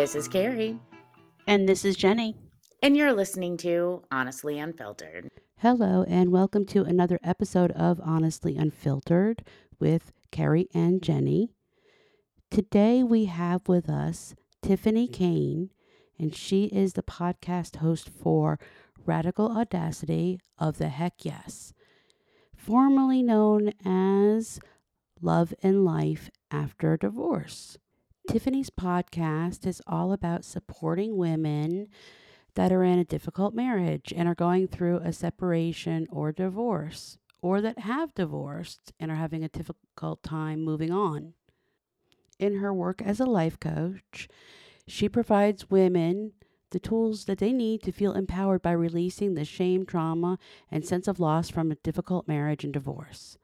This is Keri, And this is Jeni. and you're listening to Honestly Unfiltered. Hello, and welcome to another episode of Honestly Unfiltered with Keri and Jeni. Today we have with us Tiphany Kane, and she is the podcast host for Radical Audacity of the Heck Yes, formerly known as Love and Life After Divorce. Tiphany's podcast is all about supporting women that are in a difficult marriage and are going through a separation or divorce, or that have divorced and are having a difficult time moving on. In her work as a life coach, she provides women the tools that they need to feel empowered by releasing the shame, trauma, and sense of loss from a difficult marriage and divorce.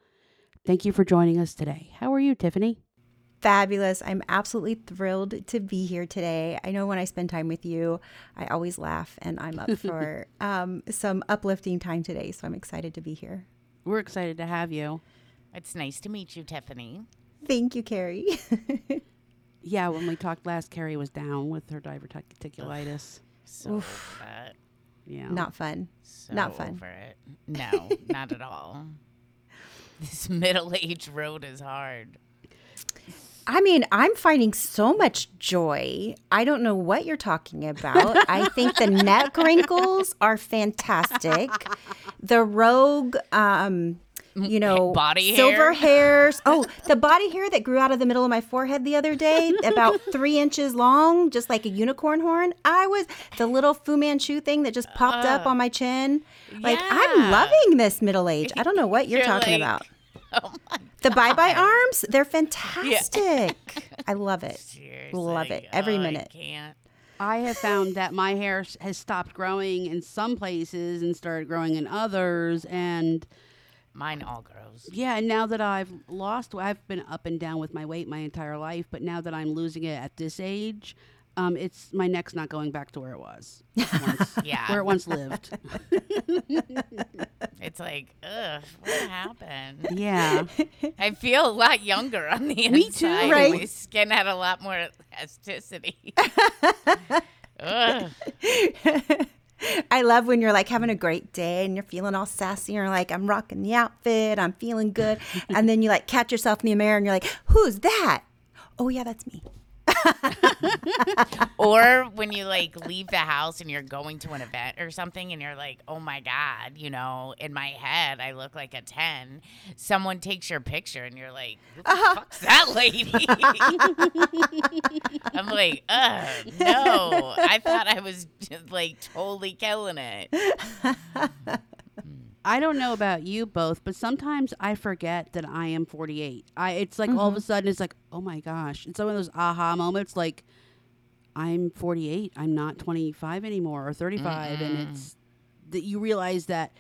Thank you for joining us today. How are you, Tiphany? Fabulous. I'm absolutely thrilled to be here today. I know when I spend time with you, I always laugh, and I'm up for um, some uplifting time today. So I'm excited to be here. We're excited to have you. It's nice to meet you, Tiphany. Thank you, Keri. Yeah, when we talked last, Keri was down with her diverticulitis. So over that. Yeah. Not fun. So Not fun. over it. No, not at all. This middle age road is hard. I mean, I'm finding so much joy. I don't know what you're talking about. I think the neck wrinkles are fantastic. The rogue, um, you know, Body silver hair. hairs. Oh, the body hair that grew out of the middle of my forehead the other day, about three inches long, just like a unicorn horn. I was the little Fu Manchu thing that just popped up on my chin. Like I'm loving this middle age. I don't know what you're, You're talking like, about. Oh The bye bye arms, they're fantastic. I love it. Seriously. Love it. Uh, Every Oh, I minute. can't. I have found that my hair has stopped growing in some places and started growing in others. And Mine all grows. yeah, and now that I've lost, I've been up and down with my weight my entire life. But now that I'm losing it at this age, um, it's my neck's not going back to where it was, once, Yeah. where it once lived. It's like, ugh, what happened? Yeah, I feel a lot younger on the Me inside. too. Right. My skin had a lot more elasticity. I love when you're like having a great day and you're feeling all sassy. You're like, I'm rocking the outfit. I'm feeling good. and then you like catch yourself in the mirror and you're like, who's that? Oh, yeah, that's me. Or when you like leave the house and you're going to an event or something and you're like, oh my God, you know, in my head, I look like a 10. Someone takes your picture and you're like, who the uh-huh. fuck's that lady? I'm like, no. I thought I was like totally killing it. I don't know about you both, but sometimes I forget that I am 48. I it's like all of a mm-hmm. sudden it's like, oh my gosh, it's some of those aha moments like. I'm 48. I'm not 25 anymore or 35 and it's that you realize that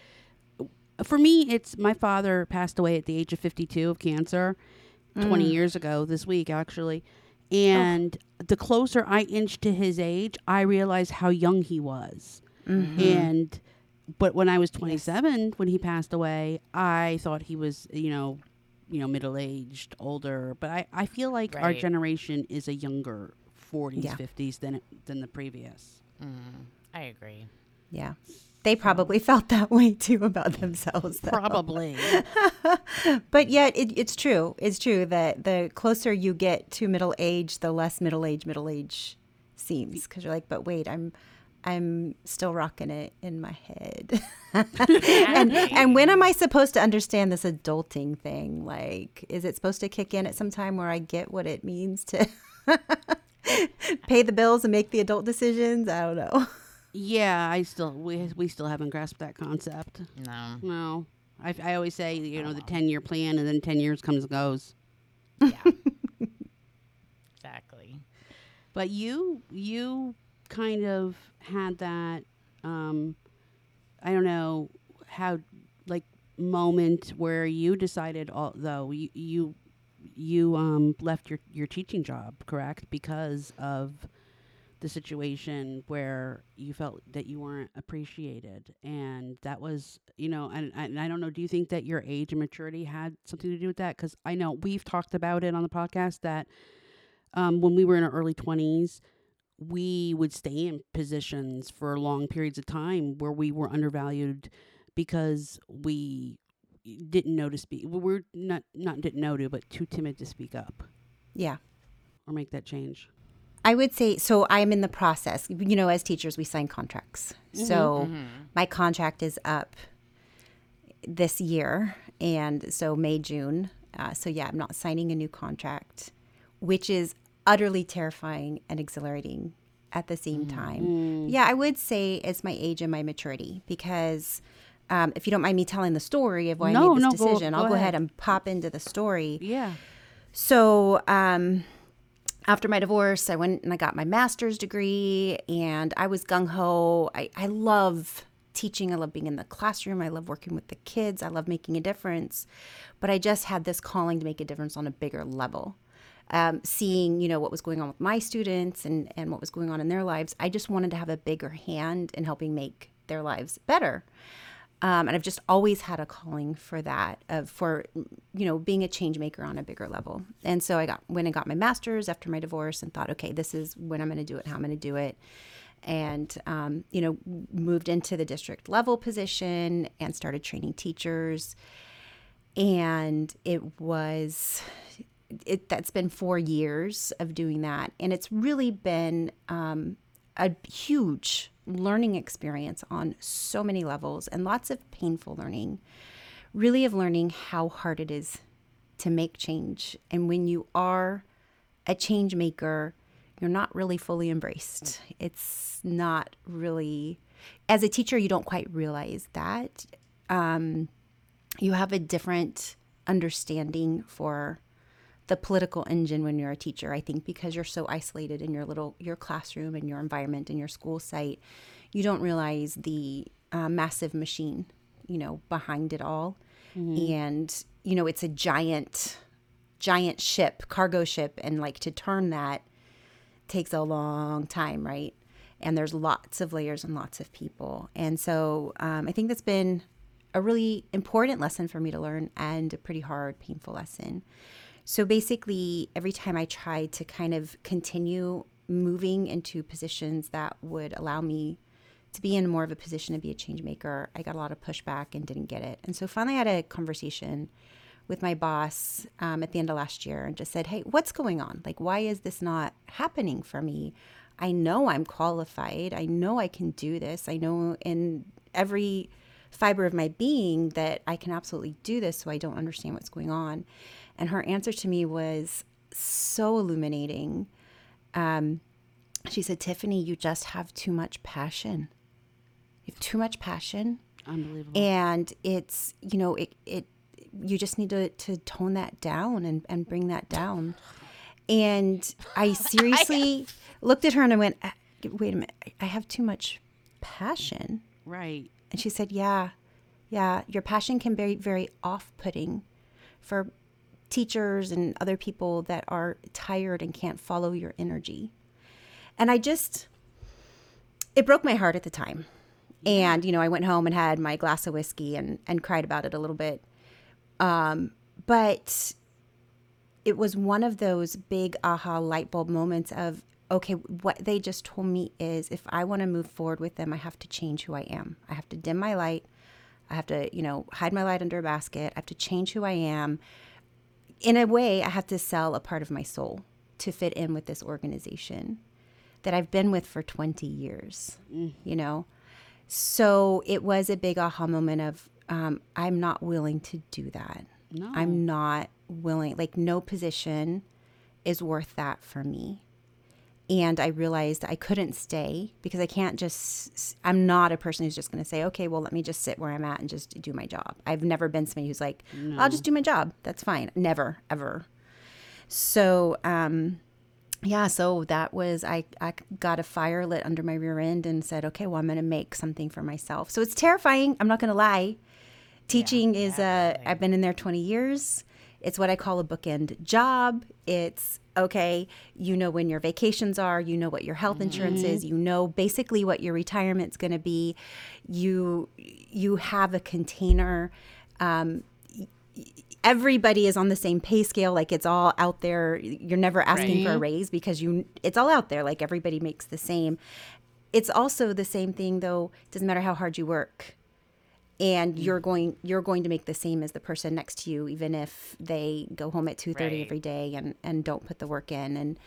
for me it's my father passed away at the age of 52 of cancer 20 mm. years ago this week actually oh. and the closer I inch to his age I realize how young he was mm-hmm. and but when I was 27 when he passed away I thought he was you know you know middle aged older but I I feel like our generation is a younger 40s Yeah. 50s than than the previous mm, I agree. Yeah. They probably felt that way too about themselves. Though. probably But yet, it, it's true. It's true that the closer you get to middle age, the less middle age middle age seems. Because you're like, but wait, I'm, I'm still rocking it in my head. and and when am I supposed to understand this adulting thing? Like, is it supposed to kick in at some time where I get what it means to pay the bills and make the adult decisions? I don't know. Yeah, I still we we still haven't grasped that concept. No. No, I, I always say you know the oh. ten year plan, and then ten years comes and goes. Yeah. exactly. But you you kind of had that um, I don't know how like moment where you decided although you you you um left your your teaching job correct? Because of the situation where you felt that you weren't appreciated. And that was you know and, and i don't know do you think that your age and maturity had something to do with that? Because i know we've talked about it on the podcast that um, when we were in our early 20s we would stay in positions for long periods of time where we were undervalued because we didn't know to speak. We were not not didn't know to, but too timid to speak up Yeah. or make that change. I would say so. I'm in the process. You know, as teachers, we sign contracts. So my contract is up this year, and so May June. Uh, so yeah, I'm not signing a new contract, which is utterly terrifying and exhilarating at the same time. Yeah, I would say it's my age and my maturity because. Um, if you don't mind me telling the story of why No, I made this no, go- decision, I'll go go ahead ahead. and pop into the story. Yeah. So, um, after my divorce, I went and I got my master's degree, and I was gung ho. I, I love teaching. I love being in the classroom. I love working with the kids. I love making a difference. But I just had this calling to make a difference on a bigger level. Um, seeing, you know, what was going on with my students and, and what was going on in their lives, I just wanted to have a bigger hand in helping make their lives better. Um, and I've just always had a calling for that, of for you know being a change maker on a bigger level. And so I got when i got my master's after my divorce, and thought, okay, this is when I'm going to do it, how I'm going to do it, and um, you know moved into the district level position and started training teachers. And it was it that's been four years of doing that, and it's really been um, a huge learning experience on so many levels and lots of painful learning. Really, of learning how hard it is to make change. And when you are a change maker, you're not really fully embraced. It's not really, as a teacher, you don't quite realize that. Um, you have a different understanding for the political engine when you're a teacher i think because you're so isolated in your little your classroom and your environment and your school site you don't realize the uh, massive machine you know behind it all. And you know it's a giant giant ship cargo ship and like to turn that takes a long time right? And there's lots of layers and lots of people. And so um, i think that's been a really important lesson for me to learn and a pretty hard painful lesson so basically, every time I tried to kind of continue moving into positions that would allow me to be in more of a position to be a change maker, I got a lot of pushback and didn't get it. And so finally, I had a conversation with my boss um, at the end of last year and just said, Hey, what's going on? Like, why is this not happening for me? I know I'm qualified. I know I can do this. I know in every fiber of my being that I can absolutely do this. So I don't understand what's going on. And her answer to me was so illuminating. Um, she said, Tiphany, you just have too much passion. You have too much passion. Unbelievable. And it's, you know, it, it you just need to, to tone that down and, and bring that down. And I seriously looked at her and I went, "Uh, wait a minute, I- I have too much passion. right. And she said, Yeah, yeah, your passion can be very off putting for teachers and other people that are tired and can't follow your energy. And I just, it broke my heart at the time. And, you know, I went home and had my glass of whiskey and, and cried about it a little bit. Um, but it was one of those big aha light bulb moments of okay what they just told me is if i want to move forward with them i have to change who i am i have to dim my light i have to you know hide my light under a basket i have to change who i am in a way i have to sell a part of my soul to fit in with this organization that i've been with for 20 years you know so it was a big aha moment of um, i'm not willing to do that No. I'm not willing, like, no position is worth that for me. And I realized I couldn't stay because I can't just, I'm not a person who's just going to say, okay, well, let me just sit where I'm at and just do my job. I've never been somebody who's like, I'll just do my job. That's fine. Never, ever. So, um, yeah, so that was, I, I got a fire lit under my rear end and said, okay, well, I'm going to make something for myself. So it's terrifying. I'm not going to lie. Teaching is, uh, I've been in there 20 years. It's what I call a bookend job. It's okay, you know when your vacations are, you know what your health insurance is, you know basically what your retirement's going to be. You you have a container. Um, everybody is on the same pay scale like it's all out there you're never asking for a raise because you it's all out there like everybody makes the same it's also the same thing though it doesn't matter how hard you work and you're going you're going to make the same as the person next to you even if they go home at 2.30 Right. every day and and don't put the work in. And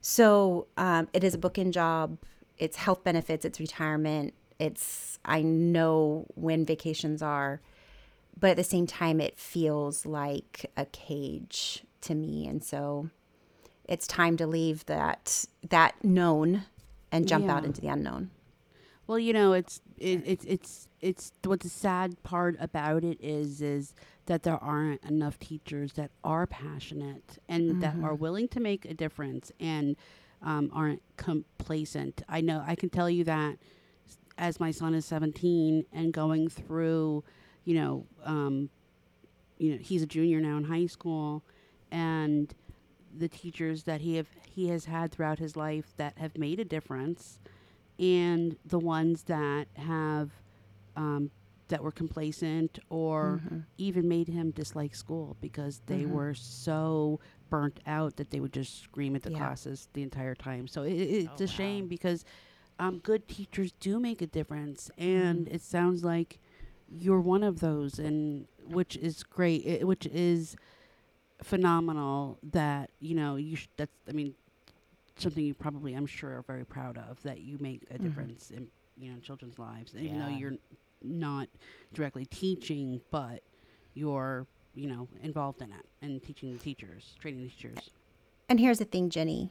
so um, it is a book-in job. It's health benefits. It's retirement. It's i know when vacations are but at the same time it feels like a cage to me. And so it's time to leave that that known and jump out into the unknown. Well, you know, it's it, it's it's it's what's the sad part about it is is that there aren't enough teachers that are passionate and that are willing to make a difference and um, aren't complacent. I know I can tell you that as my son is 17 and going through, you know, um, you know, he's a junior now in high school, and the teachers that he have he has had throughout his life that have made a difference and the ones that have um, that were complacent or even made him dislike school because they were so burnt out that they would just scream at the Yeah. classes the entire time. So it, it- it's Oh, a shame because um, good teachers do make a difference, and it sounds like you're one of those, and which is great. It, which is phenomenal that you know you. Sh- that's I mean something you probably I'm sure are very proud of that you make a difference in you know children's lives even though you're not directly teaching but you're you know involved in it and teaching the teachers training the teachers And here's the thing, Jeni.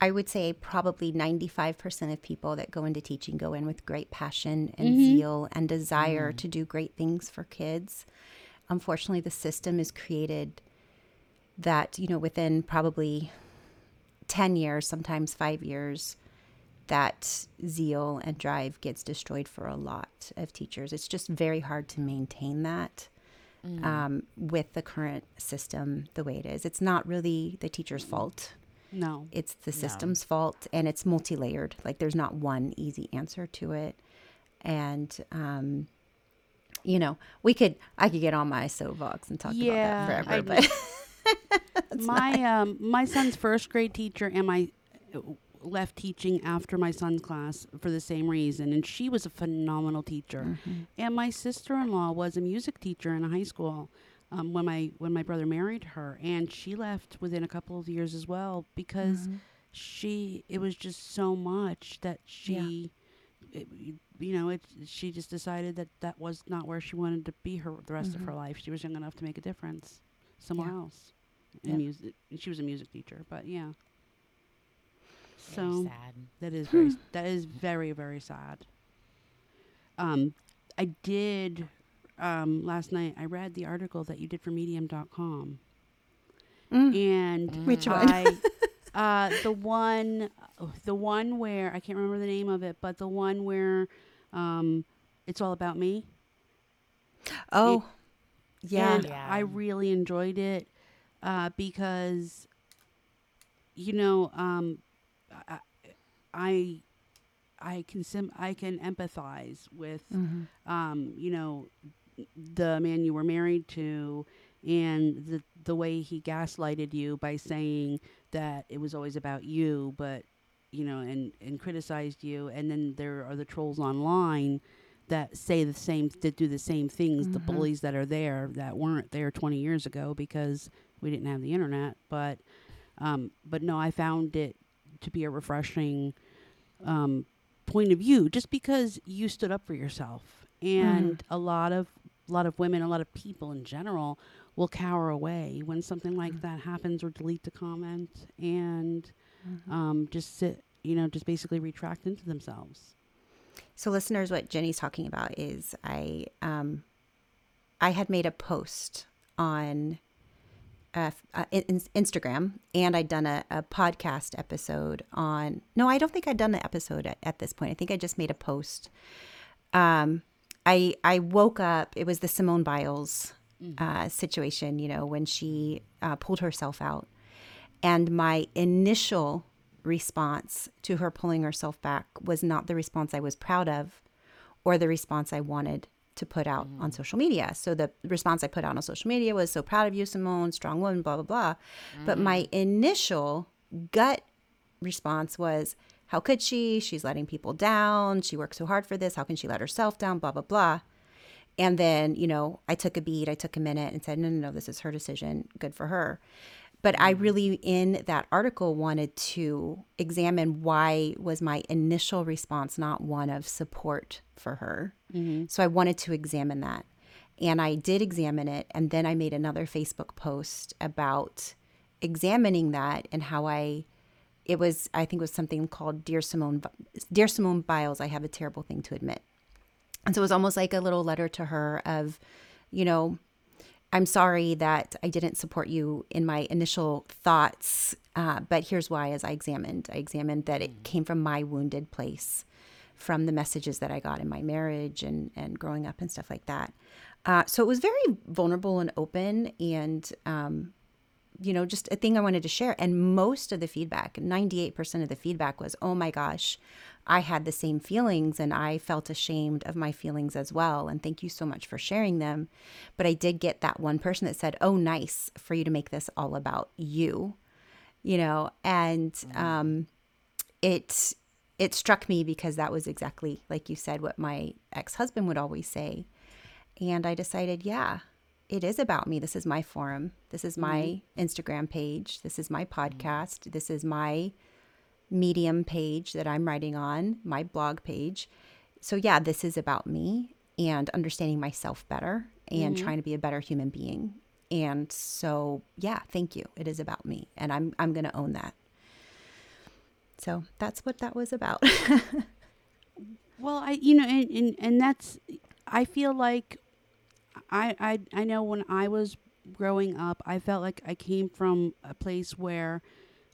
I would say probably 95% of people that go into teaching go in with great passion and mm-hmm. zeal and desire mm-hmm. to do great things for kids. Unfortunately, the system is created that, you know, within probably 10 years, sometimes five years, that zeal and drive gets destroyed for a lot of teachers. It's just very hard to maintain that um, with the current system the way it is. It's not really the teacher's fault. no It's the system's fault, and it's multi-layered. Like there's not one easy answer to it, and um, you know, we could I could get on my soapbox and talk Yeah, about that I forever, but my um my son's first grade teacher and my left teaching after my son's class for the same reason and she was a phenomenal teacher. Mm-hmm. And my sister-in-law was a music teacher in a high school um, when my when my brother married her and she left within a couple of years as well because mm-hmm. she it was just so much that she it, you know it she just decided that that was not where she wanted to be her the rest of her mm-hmm. life. She was young enough to make a difference somewhere Yeah. else. In Yep. music she was a music teacher but yeah so sad. that is very that is very very sad. Um i did um last night i read the article that you did for medium.com and Which one? I, uh the one the one where i can't remember the name of it but the one where um it's all about me. Oh, yeah, and Yeah. I really enjoyed it uh, because, you know, um, I, I, I can sim- I can empathize with, um, you know, the man you were married to, and the the way he gaslighted you by saying that it was always about you, but you know, and and criticized you, and then there are the trolls online that say the same that do the same things the bullies that are there that weren't there 20 years ago because we didn't have the internet. But um but no i found it to be a refreshing um point of view just because you stood up for yourself. And a lot of a lot of women a lot of people in general will cower away when something like that happens or delete the comment and um just sit you know just basically retract into themselves. So, listeners, what Jeni's talking about is I um, I had made a post on uh, uh, in, Instagram, and I'd done a, a podcast episode on. No, I don't think I'd done the episode at, at this point. I think I just made a post. Um, I I woke up. It was the Simone Biles uh, situation. You know, when she uh, pulled herself out, and my initial response to her pulling herself back was not the response I was proud of or the response I wanted to put out on mm. social media. So the response I put out on social media was so proud of you, Simone, strong woman, blah, blah, blah. But my mm. initial gut response was, how could she? She's letting people down. She worked so hard for this. How can she let herself down? Blah, blah, blah. And then, you know, I took a beat, I took a minute and said, no, no, no, this is her decision. Good for her. But I mm-hmm. really, in that article, wanted to examine why was my initial response not one of support for her. Mm-hmm. So I wanted to examine that. And I did examine it. And then I made another Facebook post about examining that and how I, it was, I think it was something called Dear Simone, Dear Simone Biles, I have a terrible thing to admit. And so it was almost like a little letter to her of, you know, I'm sorry that I didn't support you in my initial thoughts, uh, but here's why. As I examined, I examined that it came from my wounded place, from the messages that I got in my marriage and and growing up and stuff like that. Uh, so it was very vulnerable and open, and um, you know, just a thing I wanted to share. And most of the feedback, 98% of the feedback was, oh my gosh, I had the same feelings and I felt ashamed of my feelings as well. And thank you so much for sharing them. But I did get that one person that said, oh, nice for you to make this all about you, you know, and mm-hmm. um, it, it struck me because that was exactly, like you said, what my ex husband would always say. And I decided, yeah, it is about me. This is my forum. This is my mm-hmm. Instagram page. This is my mm-hmm. podcast. This is my Medium page that I'm writing on, my blog page. So, yeah, this is about me and understanding myself better and mm-hmm. trying to be a better human being. And so, yeah, thank you. It is about me. And I'm, I'm going to own that. So that's what that was about. Well, I you know, and, and and that's I feel like I I I know when I was growing up, I felt like I came from a place where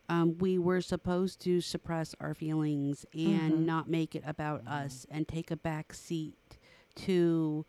um, we were supposed to suppress our feelings and not make it about us and take a back seat to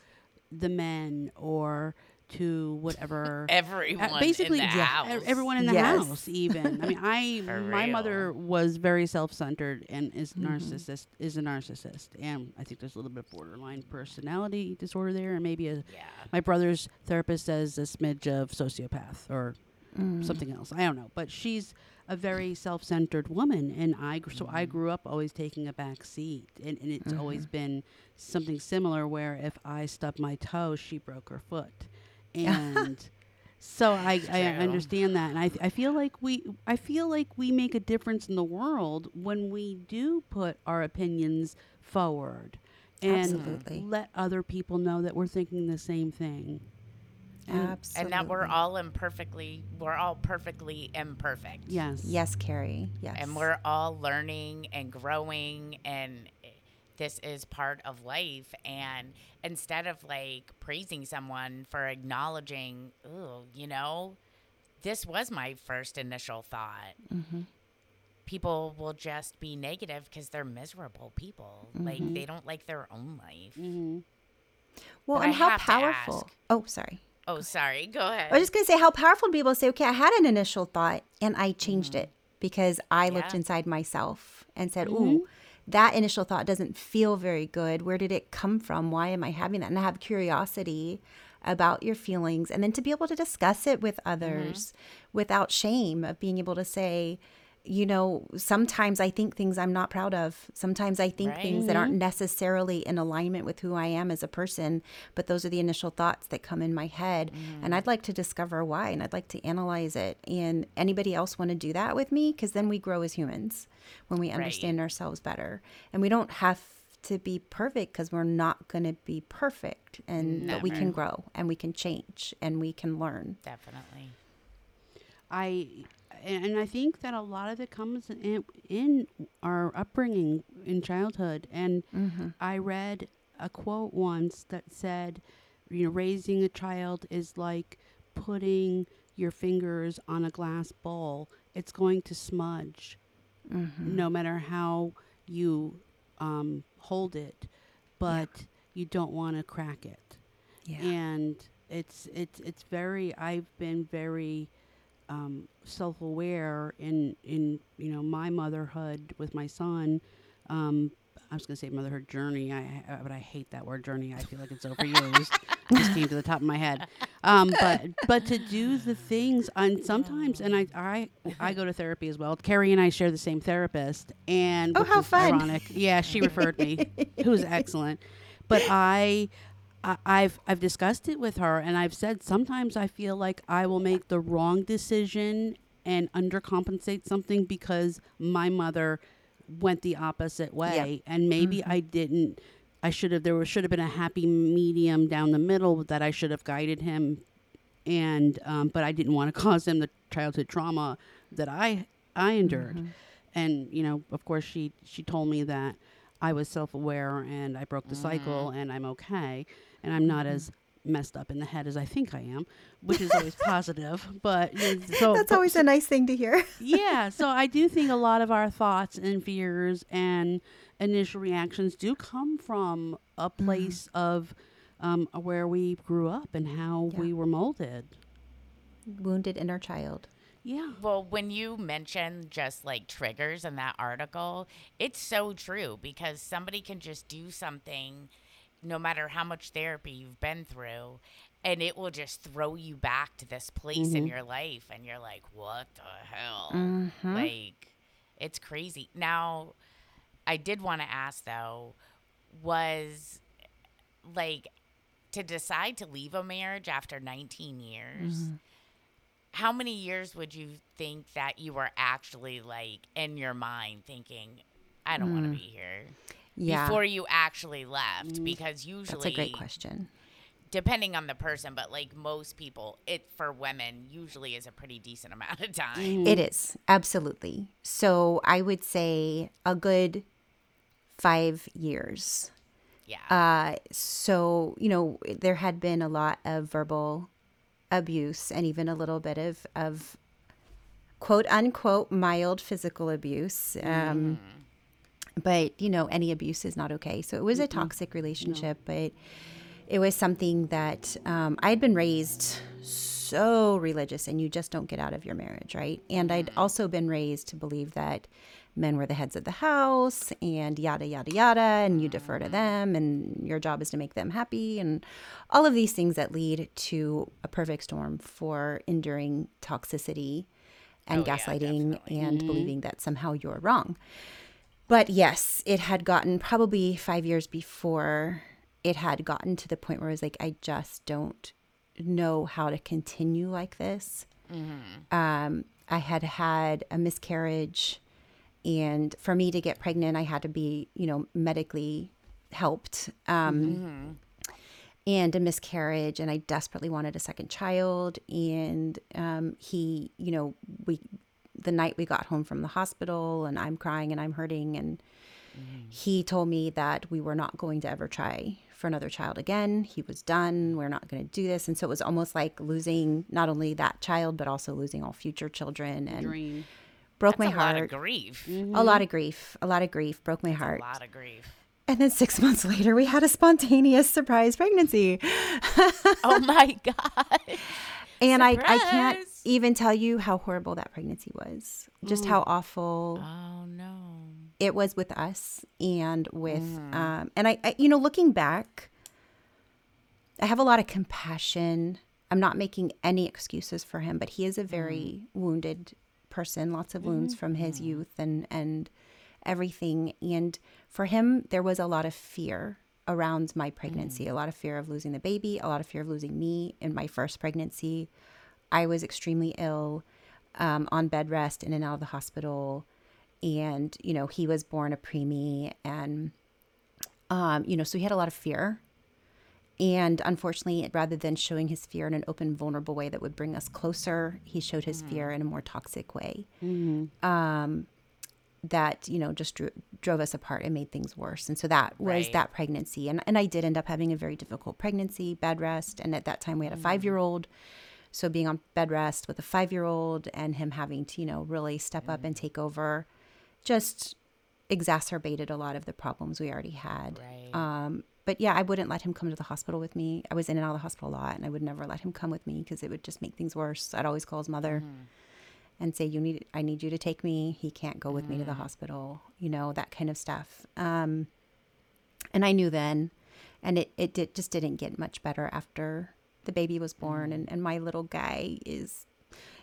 the men or to whatever Everyone uh, basically in the yeah, house. everyone in the Yes. house even i mean i For my real. mother was very self-centered and is narcissist is a narcissist and i think there's a little bit of borderline personality disorder there and maybe a Yeah. my brother's therapist says a smidge of sociopath or Mm. something else. I don't know. But she's a very self-centered woman and i gr- so i mm. grew up always taking a back seat and, and it's always mm-hmm. been something similar where if i stubbed my toe she broke her foot. And so I, I understand that and I, I feel like we I feel like we make a difference in the world when we do put our opinions forward and Absolutely. let other people know that we're thinking the same thing. Absolutely. And that we're all imperfectly, we're all perfectly imperfect. Yes. Yes, Keri. Yes. And we're all learning and growing, and this is part of life. And instead of like praising someone for acknowledging, ooh, you know, this was my first initial thought. Mm-hmm. People will just be negative because they're miserable people. Mm-hmm. Like they don't like their own life. Mm-hmm. well, But and I how powerful. Oh, sorry. Oh, sorry. Go ahead. I was just going to say how powerful to be able to say, okay, I had an initial thought and I changed mm-hmm. it because I looked inside myself and said, ooh, mm-hmm. that initial thought doesn't feel very good. Where did it come from? Why am I having that? And to have curiosity about your feelings and then to be able to discuss it with mm-hmm. others without shame of being able to say, you know, sometimes I think things I'm not proud of. Sometimes I think Right. things that aren't necessarily in alignment with who I am as a person, but those are the initial thoughts that come in my head. And I'd like to discover why and I'd like to analyze it. And anybody else want to do that with me? Because then we grow as humans when we understand ourselves better. And we don't have to be perfect because we're not going to be perfect. And but we can grow and we can change and we can learn. Definitely. I and I think that a lot of it comes in, in our upbringing in childhood. And I read a quote once that said, you know, raising a child is like putting your fingers on a glass bowl. It's going to smudge, no matter how you um, hold it, but you don't want to crack it Yeah. and it's it's it's very I've been very um, self-aware in in you know my motherhood with my son um, I was going to say motherhood journey, I, I- but I hate that word journey. I feel like it's overused. It just came to the top of my head. Um, but but to do the things, and sometimes, and I I I go to therapy as well. Keri and I share the same therapist, and Oh, how fun. Ironic, yeah. She referred me, who's excellent. But I. I- I've I've discussed it with her, and I've said sometimes I feel like I will make the wrong decision and undercompensate something because my mother went the opposite way, and maybe mm-hmm. I didn't. I should have. There was, should have been a happy medium down the middle that I should have guided him, and um, but I didn't want to cause him the childhood trauma that I I endured, mm-hmm. and you know, of course, she she told me that I was self aware and I broke the cycle mm-hmm. and I'm okay, and I'm not as messed up in the head as I think I am, which is always positive. But so That's but- always a nice thing to hear. yeah, so I do think a lot of our thoughts and fears and initial reactions do come from a place of um, where we grew up and how Yeah. we were molded. Wounded inner child. Yeah. Well, when you mention just like triggers in that article, it's so true because somebody can just do something no matter how much therapy you've been through and it will just throw you back to this place in mm-hmm. your life and you're like, "What the hell?" Mm-hmm. Like it's crazy. Now, I did want to ask though, was like to decide to leave a marriage after 19 years mm-hmm. how many years would you think that you were actually like in your mind thinking i don't want to mm. be here Yeah. before you actually left because usually That's a great question. depending on the person but like most people it for women usually is a pretty decent amount of time It is absolutely. So I would say a good five years. yeah Uh, so you know there had been a lot of verbal abuse and even a little bit of of quote unquote mild physical abuse. Um, But you know any abuse is not okay. So it was a toxic relationship, but it was something that um, I had been raised so religious, and you just don't get out of your marriage, right? And I'd mm. also been raised to believe that men were the heads of the house, and yada yada yada, and you defer to mm. them, and your job is to make them happy, and all of these things that lead to a perfect storm for enduring toxicity and Oh, yeah, gaslighting and mm-hmm. believing that somehow you're wrong. But yes, it had gotten probably five years before it had gotten to the point where I was like, I just don't know how to continue like this. Um, I had had a miscarriage, and for me to get pregnant, I had to be, you know, medically helped. Um, And a miscarriage, and I desperately wanted a second child. And um, he, you know, we the night we got home from the hospital and I'm crying and I'm hurting and mm. he told me that we were not going to ever try for another child again. He was done. We're not going to do this. And so it was almost like losing not only that child but also losing all future children and Dream. broke That's my a lot of heart. grief A lot of grief. A lot of grief broke my heart. A lot of grief And then 6 months later we had a spontaneous surprise pregnancy. oh my god And I, I can't! Even tell you how horrible that pregnancy was. Just how awful oh no it was with us and with Mm-hmm. um and I, I you know looking back i have a lot of compassion i'm not making any excuses for him but he is a very Mm. wounded person lots of wounds from Mm-hmm. his youth and and everything and for him there was a lot of fear around my pregnancy Mm. a lot of fear of losing the baby a lot of fear of losing me in my first pregnancy i was extremely ill um, on bed rest in and out of the hospital. And you know he was born a preemie and um, you know so he had a lot of fear. And unfortunately rather than showing his fear in an open vulnerable way that would bring us closer he showed his fear in a more toxic way. Um, that you know just drew, drove us apart and made things worse. And so that was Right. that pregnancy. And, and i did end up having a very difficult pregnancy bed rest. And at that time we had a five year old so being on bed rest with a five year old and him having to you know really step up and take over just exacerbated a lot of the problems we already had right um, but yeah, I wouldn't let him come to the hospital with me. I was in and out of the hospital a lot, and I would never let him come with me because it would just make things worse. I'd always call his mother and say, "You need, I need you to take me. He can't go with me to the hospital." You know that kind of stuff. Um, And I knew then, and it, it did, just didn't get much better after the baby was born. And, and my little guy is,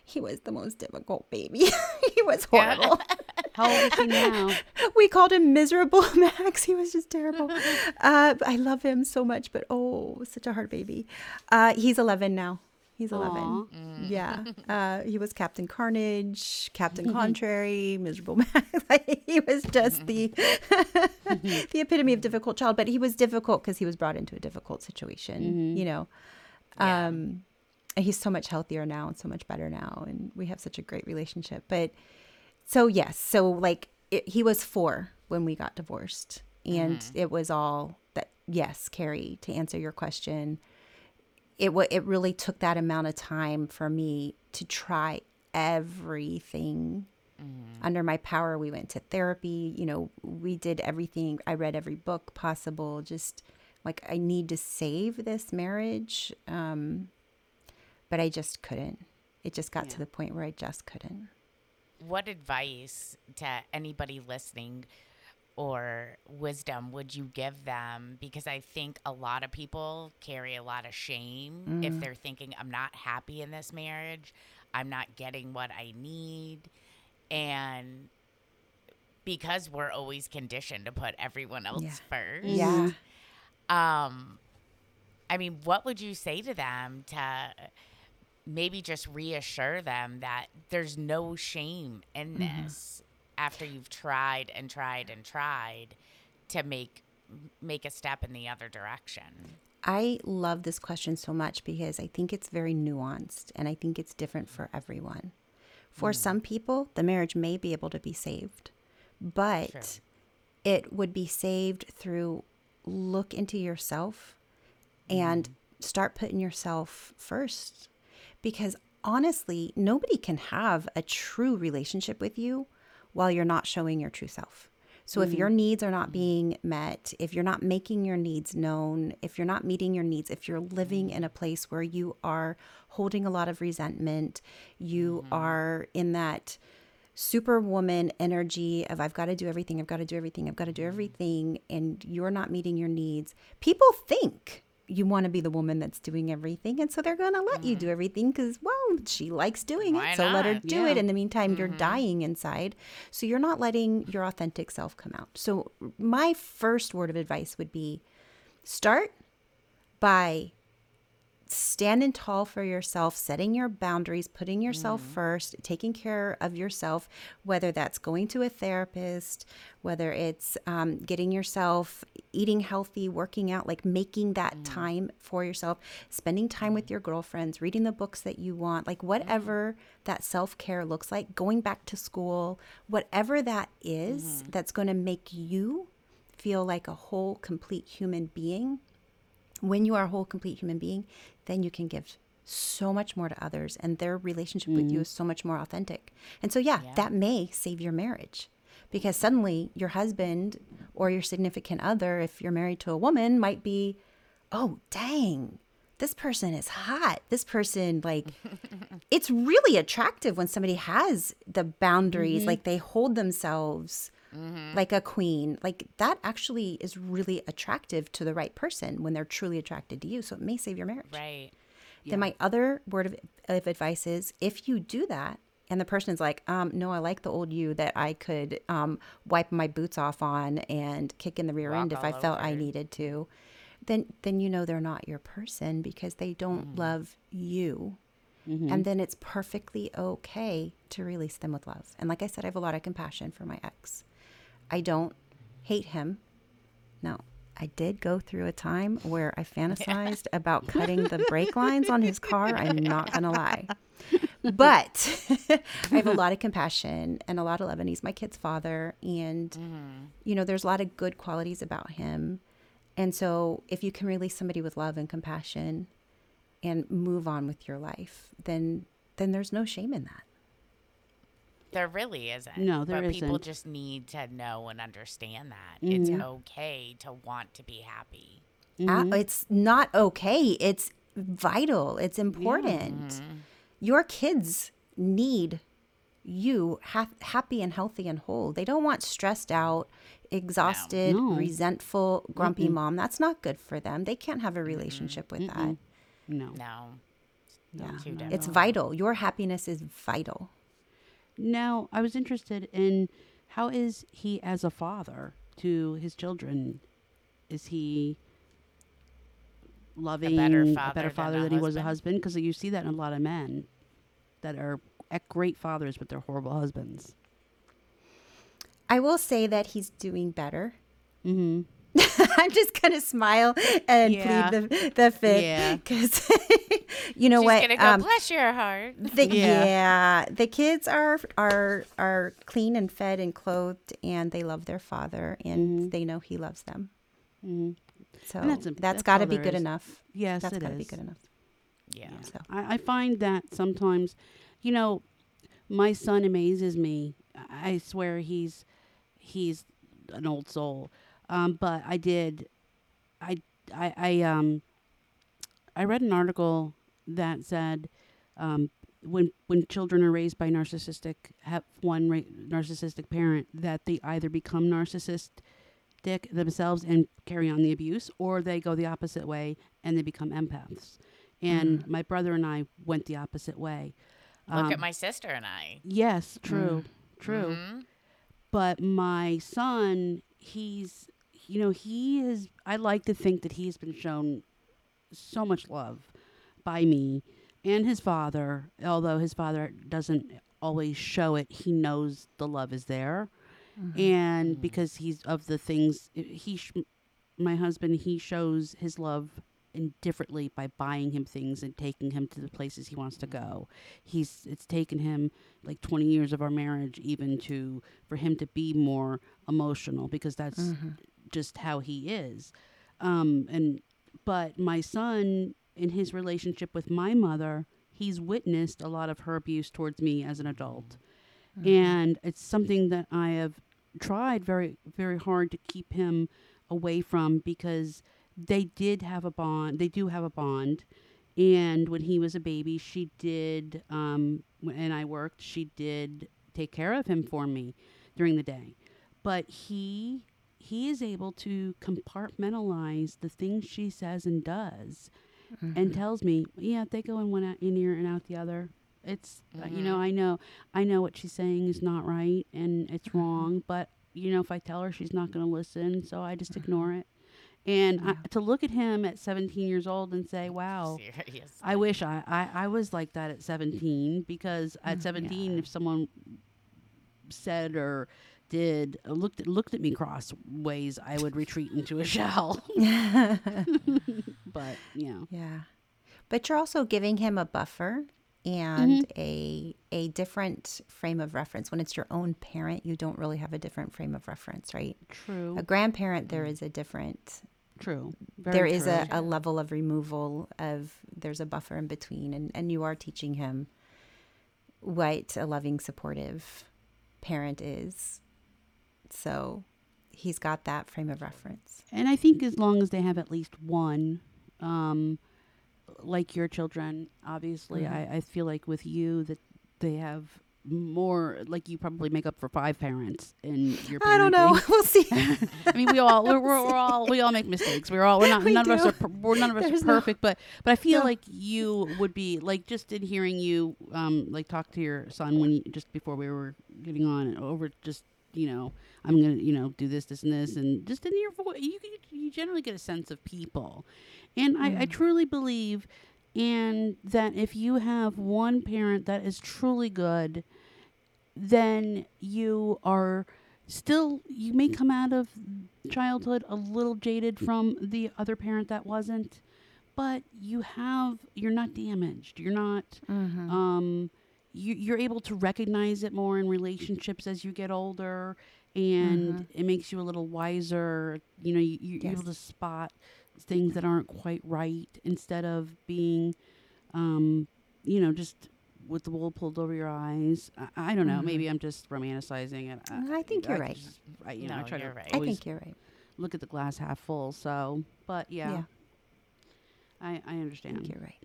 he was the most difficult baby. he was horrible. How old is he now? we called him miserable Max. He was just terrible. Uh, I love him so much, but oh, such a hard baby. Uh, he's 11 now. He's 11. Aw. Yeah. Uh, he was Captain Carnage, Captain Contrary, miserable Max. Like, he was just the the epitome of difficult child, but he was difficult because he was brought into a difficult situation, you know. Yeah. Um, he's so much healthier now and so much better now, and we have such a great relationship. But so yes, so like it, he was four when we got divorced, and it was all that. Yes, Keri, to answer your question, it wa it really took that amount of time for me to try everything under my power. We went to therapy, you know, we did everything. I read every book possible. Just like I need to save this marriage, um, but I just couldn't. It just got to the point where I just couldn't. what advice to anybody listening or wisdom would you give them? Because I think a lot of people carry a lot of shame if they're thinking, I'm not happy in this marriage, I'm not getting what I need. And because we're always conditioned to put everyone else Yeah. first. Yeah. Um, I mean, what would you say to them to maybe just reassure them that there's no shame in Mm-hmm. this after you've tried and tried and tried to make make a step in the other direction? I love this question so much because I think it's very nuanced and I think it's different for everyone. For some people, the marriage may be able to be saved, but Sure. it would be saved through look into yourself and mm. start putting yourself first. Because honestly, nobody can have a true relationship with you while you're not showing your true self. So if your mm. needs are not being met, if you're not making your needs known, if you're not meeting your needs, if you're living mm. in a place where you are holding a lot of resentment, you mm-hmm. are in that superwoman energy of I've got to do everything, I've got to do everything, I've got to do mm-hmm. everything, and you're not meeting your needs, people think you want to be the woman that's doing everything. And so they're going to let you mm. do everything because, well, she likes doing Why it. So let her do Yeah. it. In the meantime, you're mm-hmm. dying inside. So you're not letting your authentic self come out. So my first word of advice would be start by standing tall for yourself, setting your boundaries, putting yourself mm-hmm. first, taking care of yourself, whether that's going to a therapist, whether it's um, getting yourself eating healthy, working out, like making that mm-hmm. time for yourself, spending time with mm-hmm. your girlfriends, reading the books that you want, like whatever that self care looks like, going back to school, whatever that is that's going to make you feel like a whole, complete human being when you are a whole complete human being then you can give so much more to others and their relationship with you mm-hmm. is so much more authentic. And so yeah, Yeah. that may save your marriage because suddenly your husband or your significant other if you're married to a woman might be oh dang this person is hot. This person like it's really attractive when somebody has the boundaries mm-hmm. like they hold themselves like a queen like that actually is really attractive to the right person when they're truly attracted to you so it may save your marriage. Right. then my other word of, of advice is if you do that and the person is like um, no i like the old you that i could um, wipe my boots off on and kick in the rear end if i all felt i needed to then then you know they're not your person because they don't Mm. love you. And then it's perfectly okay to release them with love. And like i said i have a lot of compassion for my ex i don't hate him no I did go through a time where I fantasized about cutting the brake lines on his car. I'm not going to lie. But I have a lot of compassion and a lot of love. And he's my kid's father. And, mm-hmm. you know, there's a lot of good qualities about him. And so if you can release somebody with love and compassion and move on with your life, then then there's no shame in that. There really isn't. No, there but people isn't. just need to know and understand that it's okay to want to be happy. Uh, it's not okay. It's vital. It's important. Your kids need you ha- happy and healthy and whole. They don't want stressed out, exhausted, No. resentful, grumpy mom. That's not good for them. They can't have a relationship with that. No. No. Yeah. It's vital. Your happiness is vital. Now, I was interested in how is he as a father to his children? Is he loving better a better father a than he was a husband? husband? Because you see that in a lot of men that are great fathers, but they're horrible husbands. I will say that he's doing better. Mm-hmm. I'm just gonna smile and Yeah. plead the the fifth Yeah. because you know She's what? gonna go. um, Bless your heart. the, Yeah. yeah. the kids are are are clean and fed and clothed, and they love their father, and they know he loves them. Mm-hmm. So And that's that's, that's got to be good is. enough. Yes, That's it got to be good enough. Yeah. So I, I find that sometimes, you know, my son amazes me. I I swear he's he's an old soul. Um, but I did, I I I um, I read an article that said, um, when when children are raised by narcissistic have one ra- narcissistic parent that they either become narcissistic themselves and carry on the abuse, or they go the opposite way and they become empaths. And my brother and I went the opposite way. Look Um, at my sister and I. Yes, true, true. Mhm. But my son, he's, you know, he is, I like to think that he's been shown so much love by me and his father, although his father doesn't always show it, he knows the love is there. Mm-hmm. And mm. because he's of the things, he, sh- my husband, he shows his love indifferently by buying him things and taking him to the places he wants to go. Mm. He's it's taken him like 20 years of our marriage even to for him to be more emotional because that's mm-hmm. Just how he is. Um and but my son in his relationship with my mother, he's witnessed a lot of her abuse towards me as an adult. And it's something that I have tried very very hard to keep him away from because they did have a bond. They do have a bond. And when he was a baby, she did, um, and I worked, she did take care of him for me during the day. But he he is able to compartmentalize the things she says and does and mm-hmm. tells me, yeah, they go in one out, in ear and out the other. It's uh, you know mm-hmm. I know I know what she's saying is not right and it's mm-hmm. wrong, but you know if I tell her she's not going to listen, so I just ignore it. And I, to look at him at 17 years old and say, "Wow, Seriously. I wish I, I, I was like that at 17 because at 17 if someone said or did uh, looked at, looked at me crossways I would retreat into a shell but you know yeah, but you're also giving him a buffer and Mm-hmm. a a different frame of reference. When it's your own parent, you don't really have a different frame of reference, right? true A grandparent, there is a different true there Very is true. a, a level of removal of there's a buffer in between and, and you are teaching him what a loving supportive parent is so he's got that frame of reference and I think as long as they have at least one um like your children obviously Mm-hmm. I, I feel like with you that they have more like you probably make up for five parents in your i don't know we'll see I mean, we all we're, we're, we're all we all make mistakes. We're all we're not We none of us are we're none of us There's are no- perfect, but but I feel No. like you would be like just in hearing you um like talk to your son when you, just before we were getting on over just you know I'm gonna you know do this this and this and just in your voice you you generally get a sense of people, and I, I mm. truly believe and that if you have one parent that is truly good then you are still you may come out of childhood a little jaded mm. from the other parent that wasn't but you have you're not damaged. You're not mm-hmm. um you, you're able to recognize it more in relationships as you get older and it makes you a little wiser. You know you, you're Yes. able to spot things that aren't quite right instead of being um you know just with the wool pulled over your eyes. I, I don't know. Maybe i'm just romanticizing it. I think you're right. just- I, you know i try you're to right. i think you're right. look at the glass half full so but yeah, yeah, i i i think understand you're right.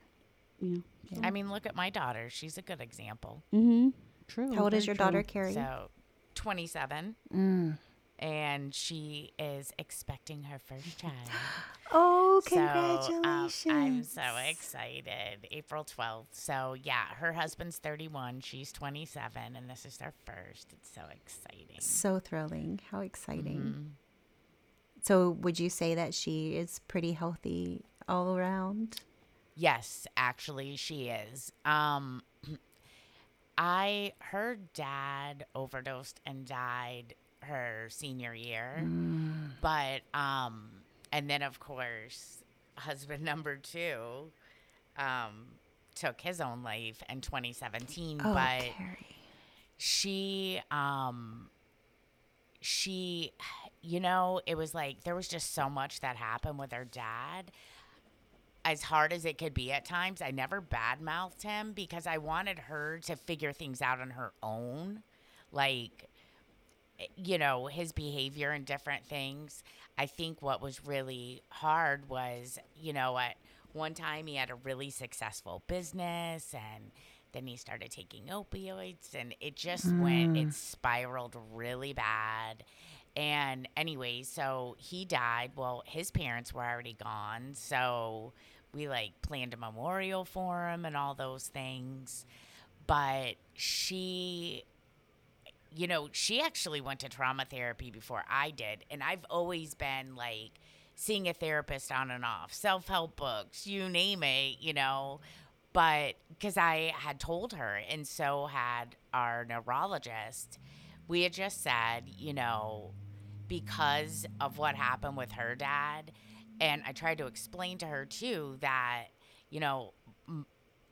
Yeah I mean, look at my daughter. She's a good example. mm-hmm true how old is very your daughter Keri So, 27. mm. and she is expecting her first child. Oh, So, um, congratulations! I'm so excited. April 12th. So, yeah, her husband's 31, she's 27, and this is their first. It's so exciting. So thrilling! How exciting! Mm-hmm. So, would you say that she is pretty healthy all around? Yes, actually, she is. Um, I her dad overdosed and died her senior year, but um, and then of course, husband number two, um, took his own life in 2017. Oh, but Keri. she um she you know it was like there was just so much that happened with her dad as hard as it could be at times i never badmouthed him because i wanted her to figure things out on her own. Like eh, you know his behavior and different things. I think what was really hard was you know at one time he had a really successful business and then he started taking opioids and it just went it spiraled really bad. And anyway so he died. Well his parents were already gone so we like planned a memorial for him and all those things but she you know, she actually went to trauma therapy before I did. And I've always been like seeing a therapist on and off, self help books, you name it, you know. But because I had told her, and so had our neurologist, we had just said, you know, because of what happened with her dad. And I tried to explain to her too that, you know,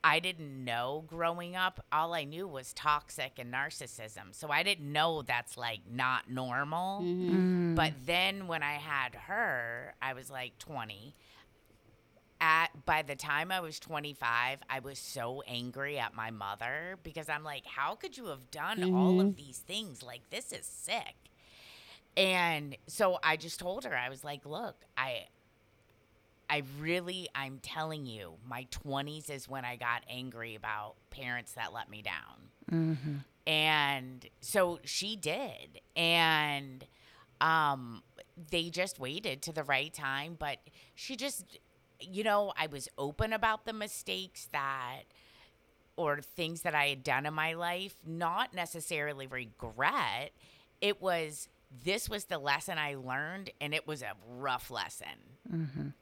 I didn't know growing up. All I knew was toxic and narcissism. So I didn't know that's like not normal. Mm-hmm. Mm. But then when I had her, I was like 20. At by the time I was 25, I was so angry at my mother because I'm like, how could you have done all of mm-hmm. these things? Like this is sick. And so I just told her I was like, look, I I really, I'm telling you, my 20s is when I got angry about parents that let me down. And so she did. And um, they just waited to the right time. But she just, you know, I was open about the mistakes that, or things that I had done in my life, not necessarily regret. It was, this was the lesson I learned, and it was a rough lesson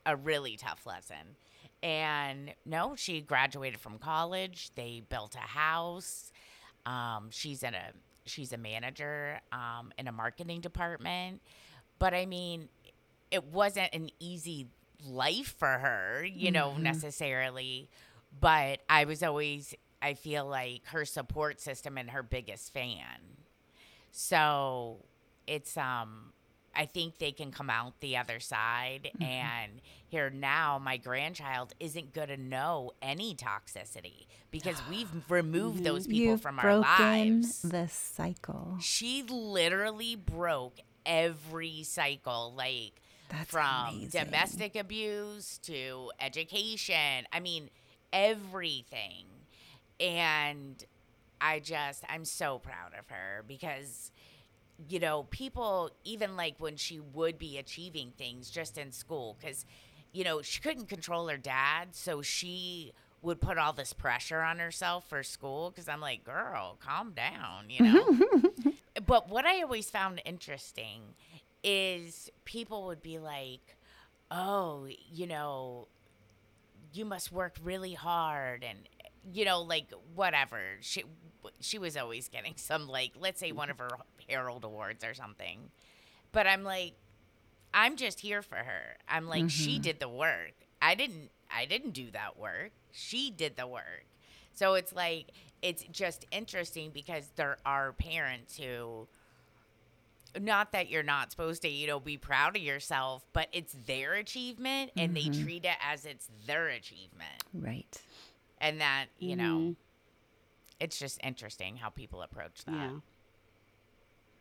a really tough lesson. And no, she graduated from college. They built a house. Um, she's in a she's a manager um, in a marketing department. But I mean, it wasn't an easy life for her, you know, necessarily. But I was always I feel like her support system and her biggest fan. So it's um I think they can come out the other side and here now my grandchild isn't going to know any toxicity because we've removed those people You've from our lives. the cycle. She literally broke every cycle like That's from amazing. domestic abuse to education. I mean, everything. And I just, I'm so proud of her because, you know, people, even like when she would be achieving things just in school, because, you know, she couldn't control her dad. So she would put all this pressure on herself for school because I'm like, girl, calm down, you know? but what I always found interesting is people would be like, oh, you know, you must work really hard and you know like whatever she she was always getting some like let's say one of her herald awards or something but i'm like i'm just here for her i'm like she mm-hmm. did the work i didn't i didn't do that work she did the work so it's like it's just interesting because there are parents who not that you're not supposed to, you know, be proud of yourself, but it's their achievement and they mm-hmm. treat it as it's their achievement. Right. And that, you know, mm-hmm. it's just interesting how people approach that. Yeah.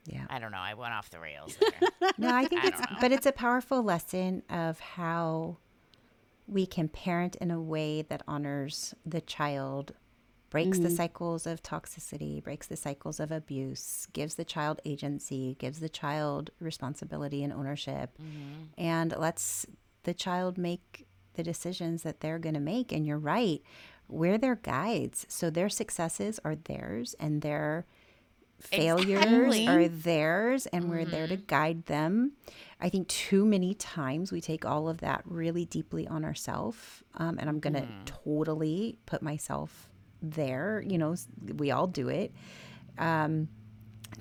Yeah. I don't know. I went off the rails there. No, I think I it's, but it's a powerful lesson of how we can parent in a way that honors the child breaks the mm-hmm. cycles of toxicity, breaks the cycles of abuse, gives the child agency, gives the child responsibility and ownership, mm-hmm. and lets the child make the decisions that they're going to make. And you're right, we're their guides. So their successes are theirs and their failures Exactly. are theirs and we're there to guide them. I think too many times we take all of that really deeply on ourselves. Um, and I'm going to totally put myself there. You know, we all do it. Um,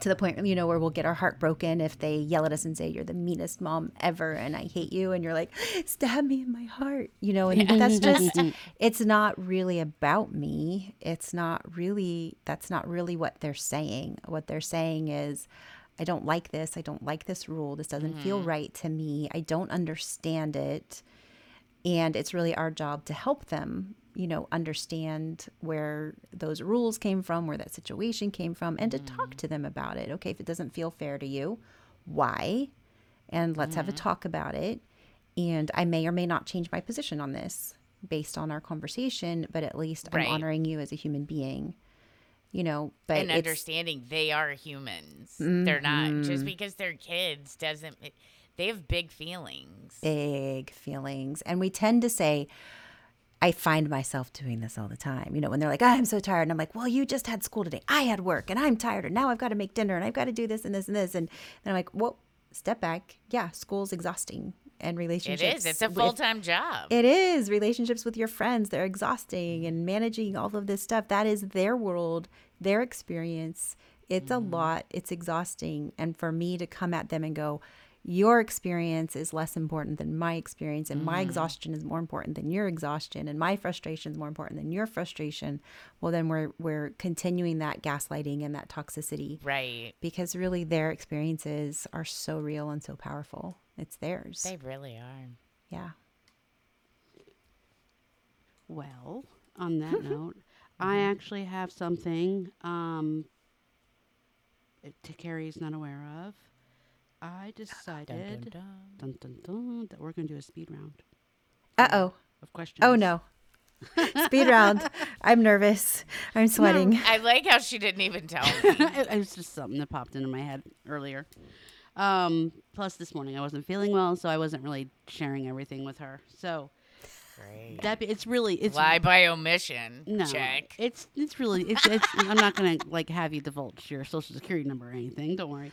to the point, you know, where we'll get our heart broken if they yell at us and say, You're the meanest mom ever and I hate you. And you're like, Stab me in my heart. You know, and that's just, mm-hmm. it's not really about me. It's not really, that's not really what they're saying. What they're saying is, I don't like this. I don't like this rule. This doesn't feel mm-hmm. right to me. I don't understand it and it's really our job to help them you know understand where those rules came from where that situation came from and to talk mm. to them about it okay if it doesn't feel fair to you why and let's have a mm-hmm. talk about it and i may or may not change my position on this based on our conversation but at least Right. i'm honoring you as a human being you know but and understanding they are humans. They're not just mm-hmm. because they're kids doesn't. They have big feelings. big feelings. And we tend to say, I find myself doing this all the time. You know, when they're like, I'm so tired. And I'm like, well, you just had school today. I had work and I'm tired. And now I've got to make dinner and I've got to do this and this and this. And then I'm like, well, step back. Yeah, school's exhausting and relationships. is. It's a full time job. It is. Relationships with your friends, they're exhausting and managing all of this stuff. That is their world, their experience. It's a mm-hmm. lot. It's exhausting. And for me to come at them and go, your experience is less important than my experience, and my exhaustion is more important than your exhaustion, and my frustration is more important than your frustration. Well, then we're we're continuing that gaslighting and that toxicity right. because really their experiences are so real and so powerful. It's theirs. They really are. yeah. Well, on that note, I actually have something um, to Keri's not aware of. I decided dun, dun, dun, that we're going to do a speed round Uh oh. of questions. Oh no. Speed round. I'm nervous. I'm sweating. I like how she didn't even tell me. it, it was just something that popped into my head earlier. Um, plus, this morning I wasn't feeling well, so I wasn't really sharing everything with her. So Great. that be- it's really it's Lie by omission. no, Check. it's it's really it's, it's I'm not gonna like have you divulge your social security number or anything. Don't worry.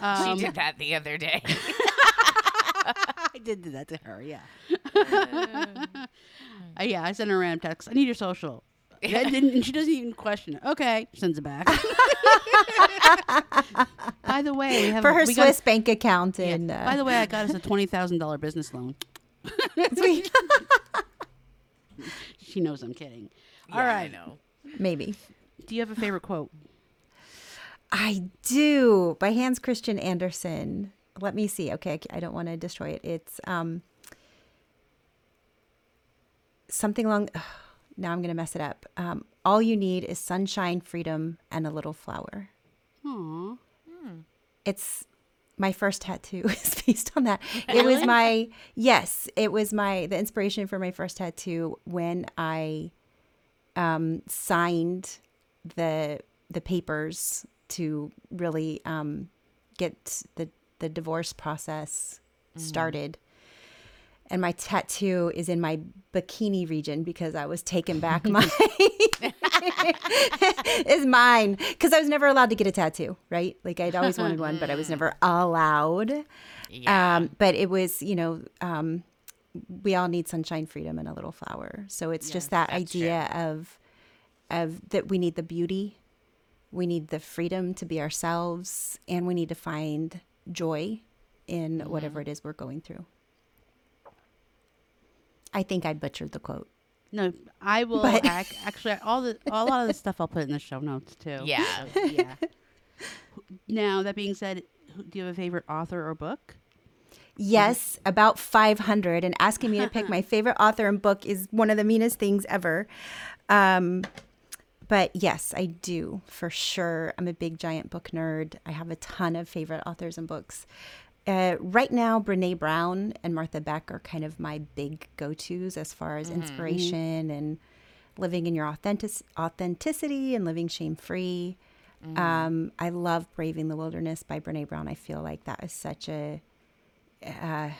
Um, she did that the other day. I did do that to her. Yeah. Uh, yeah, I sent her a random text. I need your social. Yeah, didn't, and she doesn't even question it. Okay, sends it back. By the way, we have For her we got- Swiss bank account yeah, and uh, By the way, I got us a twenty thousand dollar business loan. sweet. She knows I'm kidding. Yeah, All I know. maybe. Do you have a favorite quote? I do by Hans Christian Andersen. Let me see. Okay, I don't want to destroy it. It's um something along. now I'm going to mess it up. Um, All you need is sunshine, freedom, and a little flower. Aw. It's my first tattoo is based on that. It was my yes, it was my the inspiration for my first tattoo when I um, signed the the papers to really um, get the the divorce process started. And my tattoo is in my bikini region because I was taken back. My is mine because I was never allowed to get a tattoo, right? Like I'd always wanted one, but I was never allowed. Yeah. Um, but it was, you know, um, we all need sunshine, freedom, and a little flower. So it's just that idea of of that we need the beauty, we need the freedom to be ourselves, and we need to find joy in whatever it is we're going through. I think I butchered the quote. No, I will But- ac- actually all the all, a lot of the stuff I'll put in the show notes too. Yeah. yeah. Now that being said, do you have a favorite author or book? Yes, about 500. And asking me to pick my favorite author and book is one of the meanest things ever. Um, but yes, I do for sure. I'm a big giant book nerd. I have a ton of favorite authors and books. Uh, right now, Brene Brown and Martha Beck are kind of my big go tos as far as inspiration and living in your authentic authenticity and living shame free. Um, I love Braving the Wilderness by Brene Brown. I feel like that is such a uh,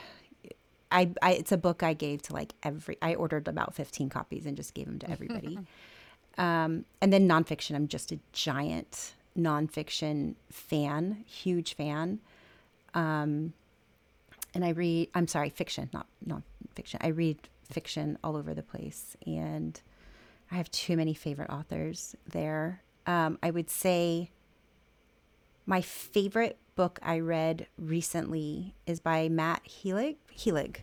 I, I it's a book I gave to like every I ordered about 15 copies and just gave them to everybody. um, and then nonfiction, I'm just a giant nonfiction fan, huge fan. Um, and I read I'm sorry, fiction, not nonfiction. I read fiction all over the place and I have too many favorite authors there. Um, I would say my favorite book I read recently is by Matt Helig. Helig.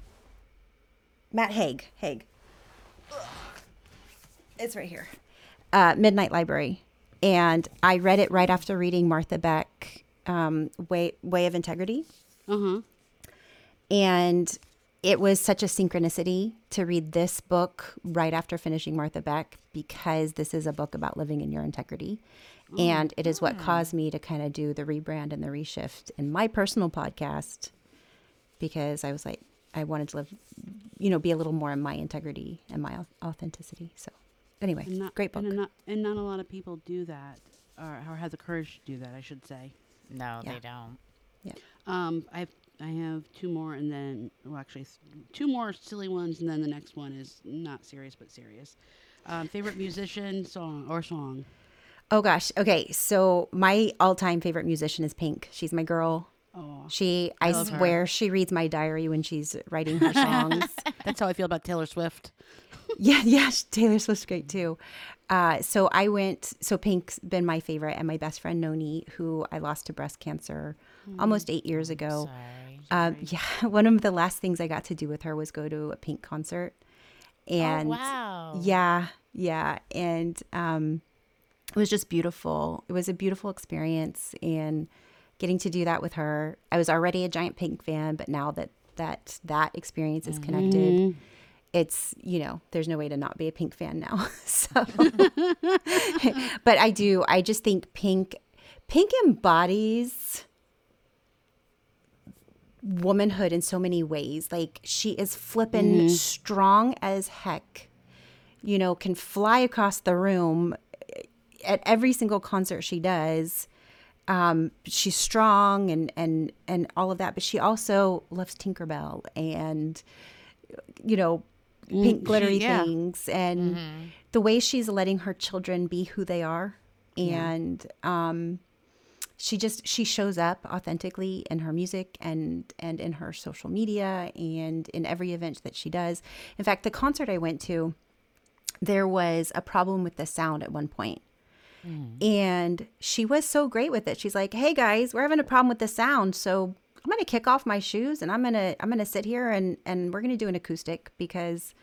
Matt Haig. Haig. It's right here. Uh, Midnight Library. And I read it right after reading Martha Beck, um, Way, Way of Integrity. Huh. And it was such a synchronicity to read this book right after finishing Martha Beck because this is a book about living in your integrity. and it is what caused me to kind of do the rebrand and the reshift in my personal podcast because I was like, I wanted to live, you know, be a little more in my integrity and my authenticity. So, anyway, And not, great book. And not, and not a lot of people do that, or, or have the courage to do that, I should say. No, Yeah. they don't. Yeah. Um, I I have two more, and then well, actually, two more silly ones, and then the next one is not serious but serious. Um, favorite musician, song or song? Oh gosh. Okay. So my all-time favorite musician is Pink. She's my girl. Oh, She, I, love her. swear, she reads my diary when she's writing her songs. that's how I feel about Taylor Swift. Yeah, yeah. Taylor Swift's great too. Uh, so I went. So Pink's been my favorite, and my best friend Noni, who I lost to breast cancer almost eight years ago. Sorry. Um, yeah, one of the last things I got to do with her was go to a Pink concert, and oh, wow. yeah, yeah, and um, it was just beautiful. It was a beautiful experience, and getting to do that with her. I was already a giant Pink fan, but now that that that experience is connected, it's you know there's no way to not be a Pink fan now. so, but I do. I just think Pink, Pink embodies womanhood in so many ways. Like she is flippin' strong as heck. You know, can fly across the room at every single concert she does. Um, she's strong and and and all of that, but she also loves Tinkerbell and you know Mm-hmm. pink she- glittery yeah. things and mm-hmm. the way she's letting her children be who they are and um she just she shows up authentically in her music and and in her social media and in every event that she does. In fact the concert i went to there was a problem with the sound at one point. Mm. And she was so great with it. She's like hey guys we're having a problem with the sound so i'm going to kick off my shoes and i'm going to i'm going to sit here and and we're going to do an acoustic because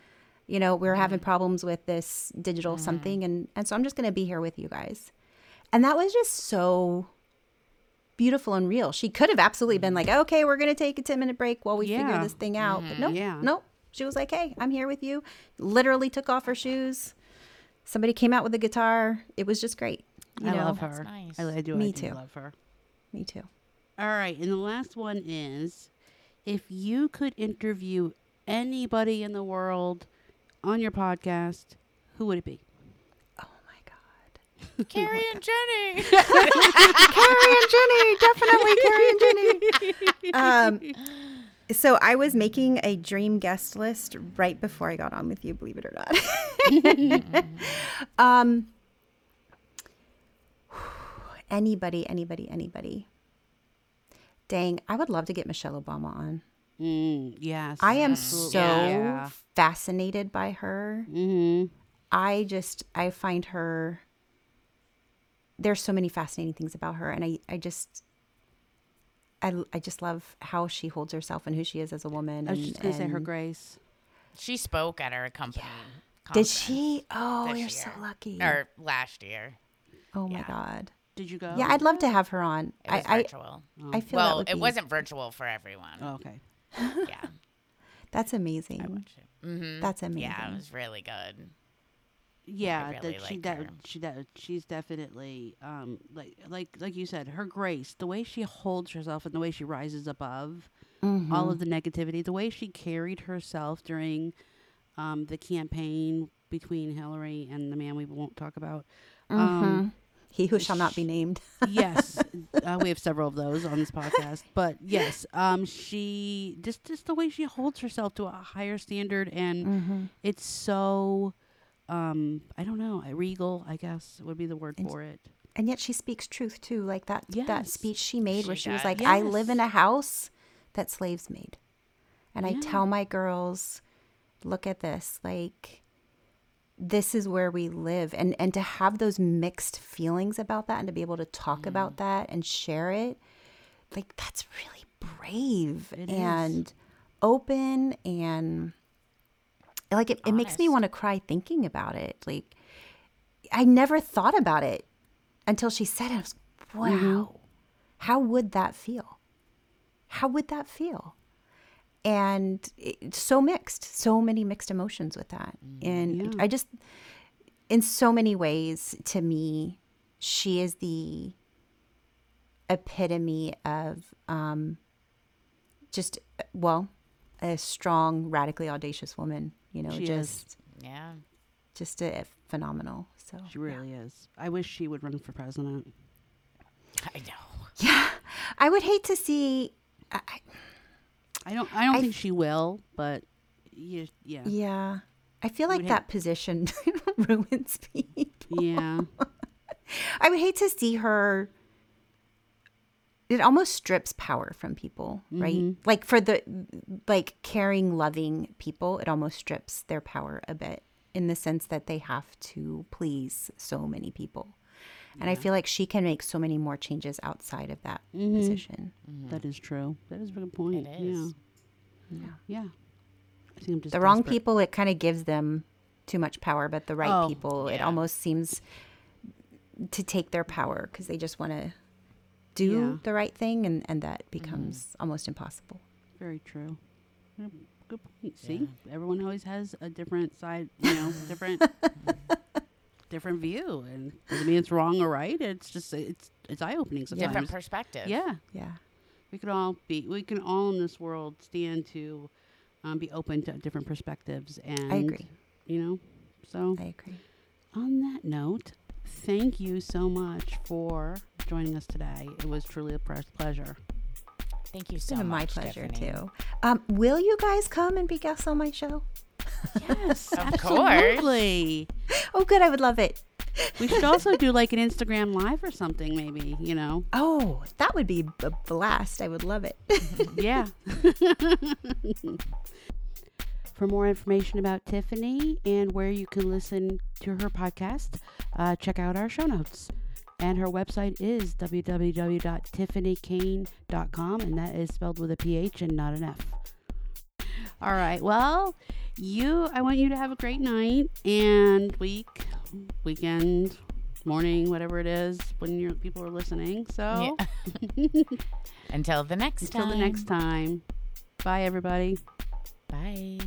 you know we're having mm-hmm. problems with this digital mm-hmm. something and and so i'm just going to be here with you guys and that was just so beautiful and real. She could have absolutely been like, okay, we're going to take a 10 minute break while we figure this thing out. But nope, Yeah. nope. She was like, hey, I'm here with you. Literally took off her shoes. Somebody came out with a guitar. It was just great. You I know? love That's her. nice. I, I do. Me I do too. love her. Me too. All right, and the last one is if you could interview anybody in the world on your podcast, who would it be? Oh my God. Keri and Jeni. Keri and Jeni, definitely Keri and Jeni. Um, so I was making a dream guest list right before I got on with you, believe it or not. um, anybody, anybody, anybody. Dang, I would love to get Michelle Obama on. Mm, yes. I am absolutely. so Yeah. fascinated by her. Mm-hmm. I just I find her there's so many fascinating things about her and I I just I, I just love how she holds herself and who she is as a woman. I was and- just gonna say her grace. she spoke at our company. Did she? Oh, you're so lucky. Or last year. oh my yeah. god. Did you go? Yeah, I'd love to have her on. It was I, I virtual. I feel that well, would it be- wasn't virtual for everyone. Oh, okay. Yeah. That's amazing. Mm-hmm. That's amazing. Yeah, it was really good. Yeah, really that she like that her. she that she's definitely um like like like you said, her grace, the way she holds herself and the way she rises above all of the negativity, the way she carried herself during um the campaign between Hillary and the man we won't talk about. Mm-hmm. Um, He who shall not be named. yes, uh, we have several of those on this podcast. But yes, um, she just just the way she holds herself to a higher standard, and Mm-hmm. it's so, um, I don't know, regal. I guess would be the word And- for it. And yet she speaks truth too. Like that that speech she made where She she was like, I live in a house that slaves made. And I tell my girls, look at this. Like this is where we live. And and to have those mixed feelings about that and to be able to talk Mm-hmm. about that and share it, like that's really brave It is. and open and like it, it makes me want to cry thinking about it. Like I never thought about it until she said it. I was wow. Mm-hmm. How would that feel? How would that feel? And it's so mixed, so many mixed emotions with that. And Mm, Yeah. I just, in so many ways, to me, she is the epitome of um, just, well, a strong, radically audacious woman. You know, She is. just Yeah. just a phenomenal. So She really is. I wish she would run for president. I know. yeah, I would hate to see. I, I- I don't. I don't I think she will, but yeah, yeah, yeah, I feel like that position ruins people. yeah. I would hate to see her. It almost strips power from people, right? Mm-hmm. Like for the like caring, loving people, it almost strips their power a bit in the sense that they have to please so many people. And I feel like she can make so many more changes outside of that mm-hmm. position. Mm-hmm. That is true. That is a good point. It is. Yeah. Yeah, yeah. I think I'm just The wrong desperate. people, it kind of gives them too much power, but the right Oh, people, it almost seems to take their power because they just want to do Yeah. the right thing, and, and that mm-hmm. becomes almost impossible. Very true. Yeah, Good point. See, everyone always has a different side. You know, different different view, and doesn't mean it's wrong or right. It's just it's it's eye opening sometimes. Different perspective. yeah, Yeah. we could all be. We can all in this world stand to um, be open to different perspectives. And I agree. You know, so I agree. on that note, thank you so much for joining us today. It was truly a pleasure. Thank you It's so been much. my pleasure Tiphany. too. Um, will you guys come and be guests on my show? Yes, Of absolutely. Oh, good. I would love it. We should also do like an Instagram live or something, maybe. You know, Oh, that would be a blast. I would love it. yeah. For more information about Tiphany and where you can listen to her podcast, uh, check out our show notes. And her website is www.tiphanykane.com, and that is spelled with a PH and not an F. All right. Well, you, I want you to have a great night and week, weekend, morning, whatever it is when your people are listening. So Yeah. Until the next until time. the next time, bye, everybody. Bye.